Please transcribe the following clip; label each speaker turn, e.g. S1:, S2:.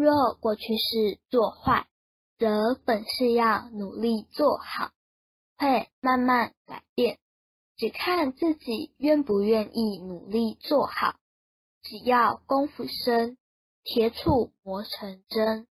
S1: 若过去式做坏，则本是要努力做好，会慢慢改变。只看自己愿不愿意努力做好。只要功夫深，铁杵磨成针。